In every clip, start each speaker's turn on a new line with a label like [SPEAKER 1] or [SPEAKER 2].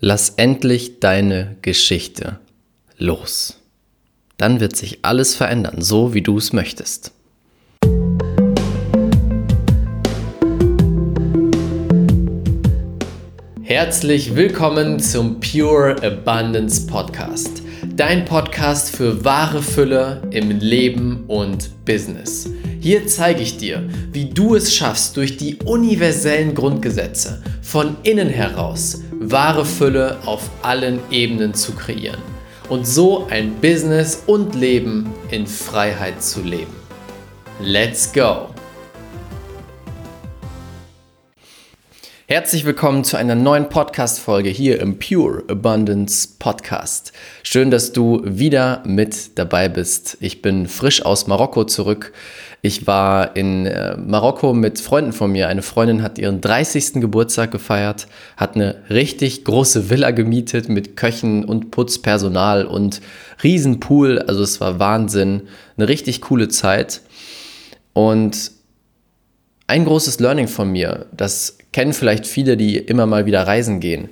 [SPEAKER 1] Lass endlich deine Geschichte los. Dann wird sich alles verändern, so wie du es möchtest. Herzlich willkommen zum Pure Abundance Podcast. Dein Podcast für wahre Fülle im Leben und Business. Hier zeige ich dir, wie du es schaffst, durch die universellen Grundgesetze von innen heraus wahre Fülle auf allen Ebenen zu kreieren und so ein Business und Leben in Freiheit zu leben. Let's go! Herzlich willkommen zu einer neuen Podcast-Folge hier im Pure Abundance Podcast. Schön, dass du wieder mit dabei bist. Ich bin frisch aus Marokko zurück. Ich war in äh, Marokko mit Freunden von mir. Eine Freundin hat ihren 30. Geburtstag gefeiert, hat eine richtig große Villa gemietet mit Köchen und Putzpersonal und Riesenpool. Also es war Wahnsinn. Eine richtig coole Zeit. Und ein großes Learning von mir, das kennen vielleicht viele, die immer mal wieder reisen gehen.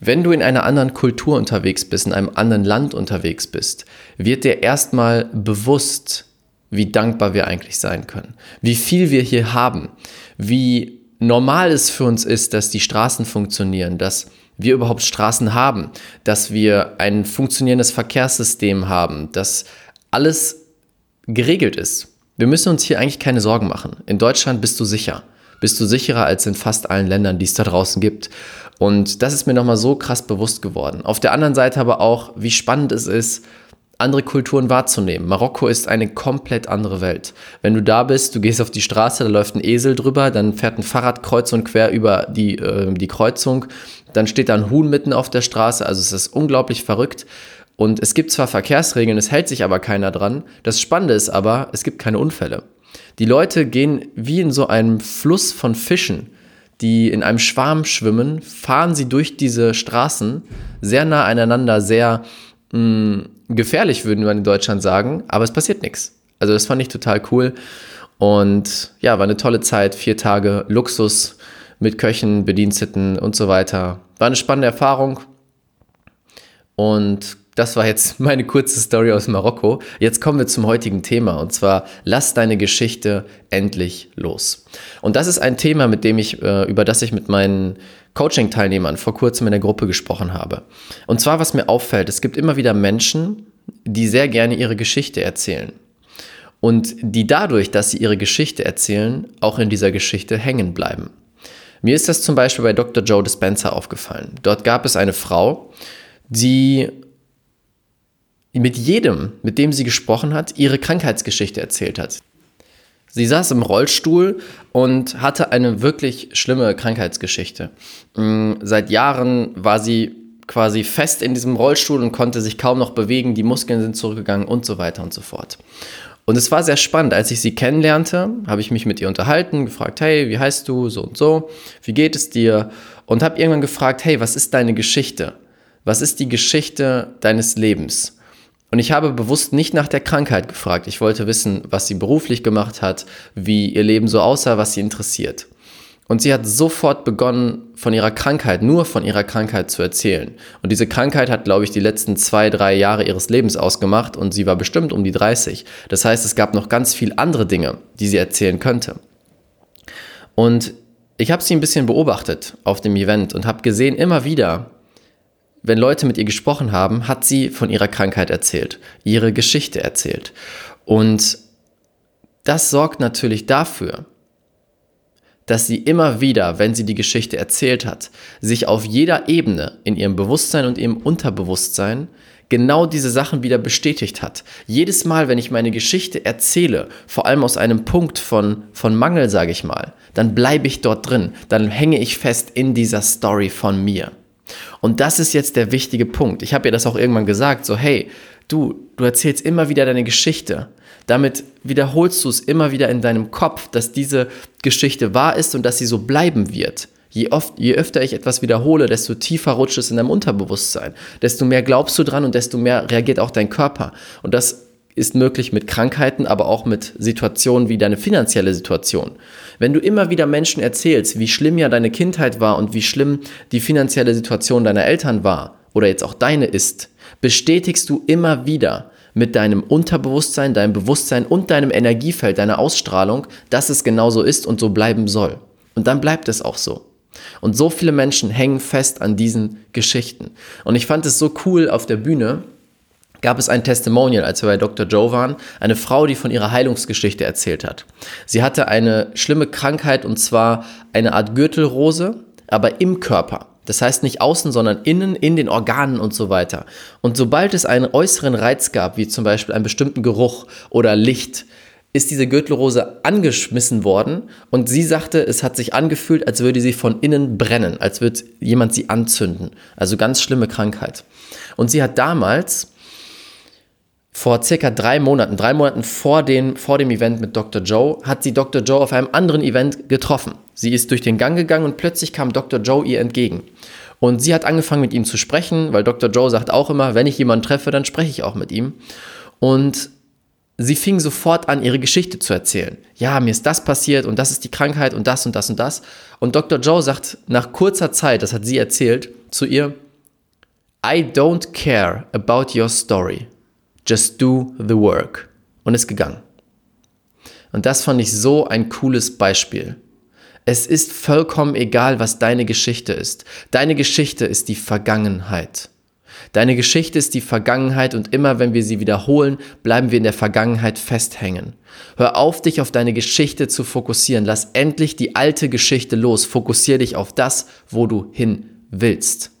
[SPEAKER 1] Wenn du in einer anderen Kultur unterwegs bist, in einem anderen Land unterwegs bist, wird dir erstmal bewusst, wie dankbar wir eigentlich sein können, wie viel wir hier haben, wie normal es für uns ist, dass die Straßen funktionieren, dass wir überhaupt Straßen haben, dass wir ein funktionierendes Verkehrssystem haben, dass alles geregelt ist. Wir müssen uns hier eigentlich keine Sorgen machen. In Deutschland bist du sicher. Bist du sicherer als in fast allen Ländern, die es da draußen gibt. Und das ist mir nochmal so krass bewusst geworden. Auf der anderen Seite aber auch, wie spannend es ist, andere Kulturen wahrzunehmen. Marokko ist eine komplett andere Welt. Wenn du da bist, du gehst auf die Straße, da läuft ein Esel drüber, dann fährt ein Fahrrad kreuz und quer über die, äh, die Kreuzung, dann steht da ein Huhn mitten auf der Straße, also es ist unglaublich verrückt. Und es gibt zwar Verkehrsregeln, es hält sich aber keiner dran. Das Spannende ist aber, es gibt keine Unfälle. Die Leute gehen wie in so einem Fluss von Fischen, die in einem Schwarm schwimmen, fahren sie durch diese Straßen sehr nah aneinander, sehr mh, mm, gefährlich, würden wir in Deutschland sagen, aber es passiert nichts. Also das fand ich total cool. Und ja, war eine tolle Zeit, vier Tage Luxus mit Köchen, Bediensteten und so weiter. War eine spannende Erfahrung. Und das war jetzt meine kurze Story aus Marokko. Jetzt kommen wir zum heutigen Thema und zwar lass deine Geschichte endlich los. Und das ist ein Thema, mit dem ich äh, über das ich mit meinen Coaching-Teilnehmern vor kurzem in der Gruppe gesprochen habe. Und zwar was mir auffällt, es gibt immer wieder Menschen, die sehr gerne ihre Geschichte erzählen und die dadurch, dass sie ihre Geschichte erzählen, auch in dieser Geschichte hängen bleiben. Mir ist das zum Beispiel bei Dr. Joe Dispenza aufgefallen. Dort gab es eine Frau, die mit jedem, mit dem sie gesprochen hat, ihre Krankheitsgeschichte erzählt hat. Sie saß im Rollstuhl und hatte eine wirklich schlimme Krankheitsgeschichte. Mm, seit Jahren war sie quasi fest in diesem Rollstuhl und konnte sich kaum noch bewegen, die Muskeln sind zurückgegangen und so weiter und so fort. Und es war sehr spannend. Als ich sie kennenlernte, habe ich mich mit ihr unterhalten, gefragt, hey, wie heißt du, so und so, wie geht es dir? Und habe irgendwann gefragt, hey, was ist deine Geschichte? Was ist die Geschichte deines Lebens? Und ich habe bewusst nicht nach der Krankheit gefragt. Ich wollte wissen, was sie beruflich gemacht hat, wie ihr Leben so aussah, was sie interessiert. Und sie hat sofort begonnen, von ihrer Krankheit, nur von ihrer Krankheit zu erzählen. Und diese Krankheit hat, glaube ich, die letzten zwei, drei Jahre ihres Lebens ausgemacht und sie war bestimmt um die 30. Das heißt, es gab noch ganz viele andere Dinge, die sie erzählen könnte. Und ich habe sie ein bisschen beobachtet auf dem Event und habe gesehen, immer wieder, wenn Leute mit ihr gesprochen haben, hat sie von ihrer Krankheit erzählt, ihre Geschichte erzählt. Und das sorgt natürlich dafür, dass sie immer wieder, wenn sie die Geschichte erzählt hat, sich auf jeder Ebene in ihrem Bewusstsein und ihrem Unterbewusstsein genau diese Sachen wieder bestätigt hat. Jedes Mal, wenn ich meine Geschichte erzähle, vor allem aus einem Punkt von, von Mangel, sage ich mal, dann bleibe ich dort drin, dann hänge ich fest in dieser Story von mir. Und das ist jetzt der wichtige Punkt. Ich habe ihr das auch irgendwann gesagt, so hey, du, du erzählst immer wieder deine Geschichte. Damit wiederholst du es immer wieder in deinem Kopf, dass diese Geschichte wahr ist und dass sie so bleiben wird. Je, oft, je öfter ich etwas wiederhole, desto tiefer rutscht es in deinem Unterbewusstsein. Desto mehr glaubst du dran und desto mehr reagiert auch dein Körper. Und das ist möglich mit Krankheiten, aber auch mit Situationen wie deine finanzielle Situation. Wenn du immer wieder Menschen erzählst, wie schlimm ja deine Kindheit war und wie schlimm die finanzielle Situation deiner Eltern war oder jetzt auch deine ist, bestätigst du immer wieder mit deinem Unterbewusstsein, deinem Bewusstsein und deinem Energiefeld, deiner Ausstrahlung, dass es genauso ist und so bleiben soll. Und dann bleibt es auch so. Und so viele Menschen hängen fest an diesen Geschichten. Und ich fand es so cool auf der Bühne, gab es ein Testimonial, als wir bei Dr. Joe waren, eine Frau, die von ihrer Heilungsgeschichte erzählt hat. Sie hatte eine schlimme Krankheit und zwar eine Art Gürtelrose, aber im Körper. Das heißt nicht außen, sondern innen, in den Organen und so weiter. Und sobald es einen äußeren Reiz gab, wie zum Beispiel einen bestimmten Geruch oder Licht, ist diese Gürtelrose angeschmissen worden und sie sagte, es hat sich angefühlt, als würde sie von innen brennen, als würde jemand sie anzünden. Also ganz schlimme Krankheit. Und sie hat damals vor circa drei Monaten, drei Monaten vor dem, vor dem Event mit Dr. Joe, hat sie Dr. Joe auf einem anderen Event getroffen. Sie ist durch den Gang gegangen und plötzlich kam Dr. Joe ihr entgegen. Und sie hat angefangen mit ihm zu sprechen, weil Dr. Joe sagt auch immer, wenn ich jemanden treffe, dann spreche ich auch mit ihm. Und sie fing sofort an, ihre Geschichte zu erzählen. Ja, mir ist das passiert und das ist die Krankheit und das und das und das. Und Dr. Joe sagt nach kurzer Zeit, das hat sie erzählt, zu ihr, I don't care about your story. Just do the work. Und ist gegangen. Und das fand ich so ein cooles Beispiel. Es ist vollkommen egal, was deine Geschichte ist. Deine Geschichte ist die Vergangenheit. Deine Geschichte ist die Vergangenheit und immer wenn wir sie wiederholen, bleiben wir in der Vergangenheit festhängen. Hör auf, dich auf deine Geschichte zu fokussieren. Lass endlich die alte Geschichte los. Fokussiere dich auf das, wo du hin willst.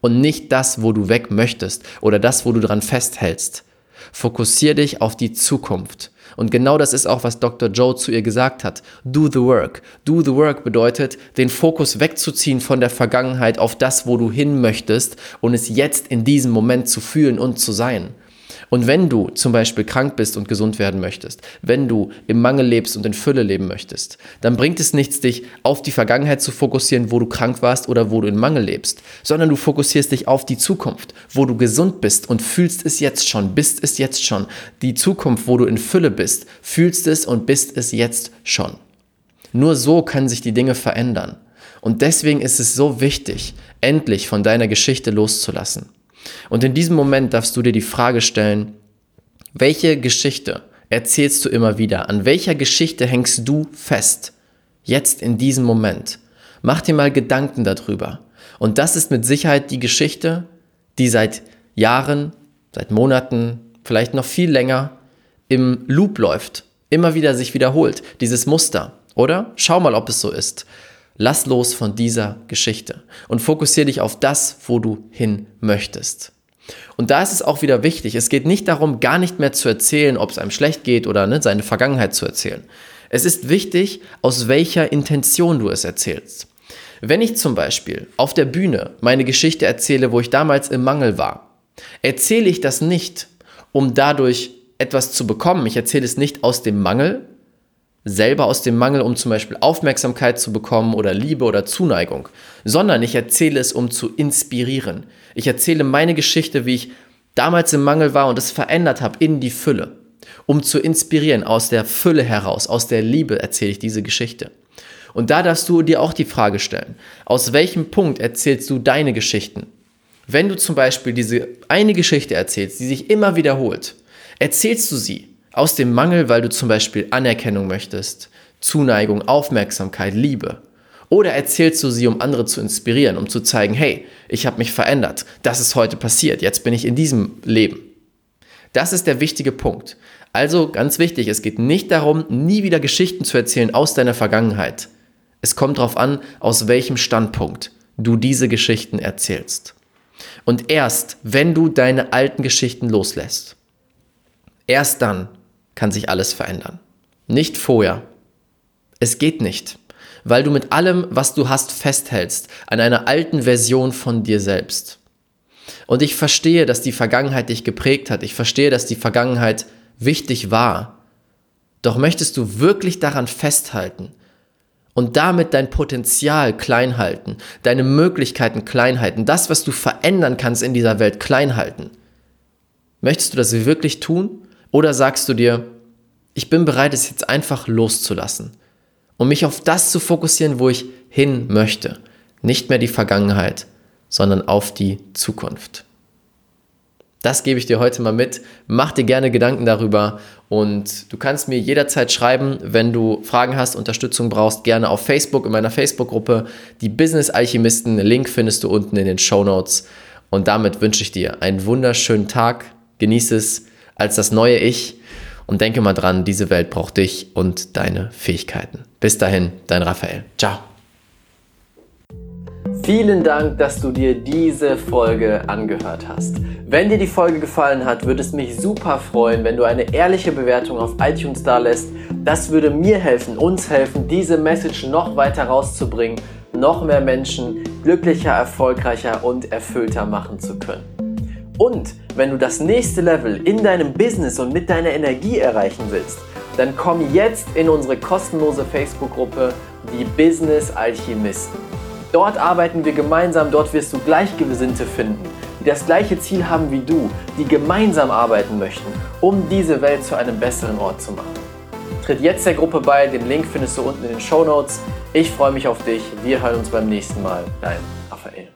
[SPEAKER 1] Und nicht das, wo du weg möchtest oder das, wo du dran festhältst. Fokussier dich auf die Zukunft. Und genau das ist auch, was Dr. Joe zu ihr gesagt hat. Do the work. Do the work bedeutet, den Fokus wegzuziehen von der Vergangenheit auf das, wo du hin möchtest und es jetzt in diesem Moment zu fühlen und zu sein. Und wenn du zum Beispiel krank bist und gesund werden möchtest, wenn du im Mangel lebst und in Fülle leben möchtest, dann bringt es nichts, dich auf die Vergangenheit zu fokussieren, wo du krank warst oder wo du in Mangel lebst, sondern du fokussierst dich auf die Zukunft, wo du gesund bist und fühlst es jetzt schon, bist es jetzt schon. Die Zukunft, wo du in Fülle bist, fühlst es und bist es jetzt schon. Nur so können sich die Dinge verändern. Und deswegen ist es so wichtig, endlich von deiner Geschichte loszulassen. Und in diesem Moment darfst du dir die Frage stellen, welche Geschichte erzählst du immer wieder? An welcher Geschichte hängst du fest? Jetzt in diesem Moment. Mach dir mal Gedanken darüber. Und das ist mit Sicherheit die Geschichte, die seit Jahren, seit Monaten, vielleicht noch viel länger im Loop läuft. Immer wieder sich wiederholt. Dieses Muster. Oder? Schau mal, ob es so ist. Lass los von dieser Geschichte und fokussiere dich auf das, wo du hin möchtest. Und da ist es auch wieder wichtig, es geht nicht darum, gar nicht mehr zu erzählen, ob es einem schlecht geht oder ne, seine Vergangenheit zu erzählen. Es ist wichtig, aus welcher Intention du es erzählst. Wenn ich zum Beispiel auf der Bühne meine Geschichte erzähle, wo ich damals im Mangel war, erzähle ich das nicht, um dadurch etwas zu bekommen. Ich erzähle es nicht aus dem Mangel, selber aus dem Mangel, um zum Beispiel Aufmerksamkeit zu bekommen oder Liebe oder Zuneigung, sondern ich erzähle es, um zu inspirieren. Ich erzähle meine Geschichte, wie ich damals im Mangel war und es verändert habe in die Fülle, um zu inspirieren. Aus der Fülle heraus, aus der Liebe erzähle ich diese Geschichte. Und da darfst du dir auch die Frage stellen, aus welchem Punkt erzählst du deine Geschichten? Wenn du zum Beispiel diese eine Geschichte erzählst, die sich immer wiederholt, erzählst du sie aus dem Mangel, weil du zum Beispiel Anerkennung möchtest, Zuneigung, Aufmerksamkeit, Liebe. Oder erzählst du sie, um andere zu inspirieren, um zu zeigen, hey, ich habe mich verändert, das ist heute passiert, jetzt bin ich in diesem Leben. Das ist der wichtige Punkt. Also ganz wichtig, es geht nicht darum, nie wieder Geschichten zu erzählen aus deiner Vergangenheit. Es kommt darauf an, aus welchem Standpunkt du diese Geschichten erzählst. Und erst, wenn du deine alten Geschichten loslässt, erst dann kann sich alles verändern. Nicht vorher. Es geht nicht, weil du mit allem, was du hast, festhältst an einer alten Version von dir selbst. Und ich verstehe, dass die Vergangenheit dich geprägt hat. Ich verstehe, dass die Vergangenheit wichtig war. Doch möchtest du wirklich daran festhalten und damit dein Potenzial klein halten, deine Möglichkeiten klein halten, das, was du verändern kannst in dieser Welt klein halten? Möchtest du das wirklich tun? Oder sagst du dir, ich bin bereit, es jetzt einfach loszulassen und mich auf das zu fokussieren, wo ich hin möchte. Nicht mehr die Vergangenheit, sondern auf die Zukunft. Das gebe ich dir heute mal mit. Mach dir gerne Gedanken darüber und du kannst mir jederzeit schreiben, wenn du Fragen hast, Unterstützung brauchst, gerne auf Facebook in meiner Facebook-Gruppe. Die Business Alchemisten, Link findest du unten in den Show Notes. Und damit wünsche ich dir einen wunderschönen Tag. Genieße es als das neue Ich und denke mal dran, diese Welt braucht dich und deine Fähigkeiten. Bis dahin, dein Raphael. Ciao. Vielen Dank, dass du dir diese Folge angehört hast. Wenn dir die Folge gefallen hat, würde es mich super freuen, wenn du eine ehrliche Bewertung auf iTunes da lässt. Das würde mir helfen, uns helfen, diese Message noch weiter rauszubringen, noch mehr Menschen glücklicher, erfolgreicher und erfüllter machen zu können. Und wenn du das nächste Level in deinem Business und mit deiner Energie erreichen willst, dann komm jetzt in unsere kostenlose Facebook-Gruppe, die Business Alchemisten. Dort arbeiten wir gemeinsam, dort wirst du Gleichgesinnte finden, die das gleiche Ziel haben wie du, die gemeinsam arbeiten möchten, um diese Welt zu einem besseren Ort zu machen. Tritt jetzt der Gruppe bei, den Link findest du unten in den Show Notes. Ich freue mich auf dich, wir hören uns beim nächsten Mal. Dein Raphael.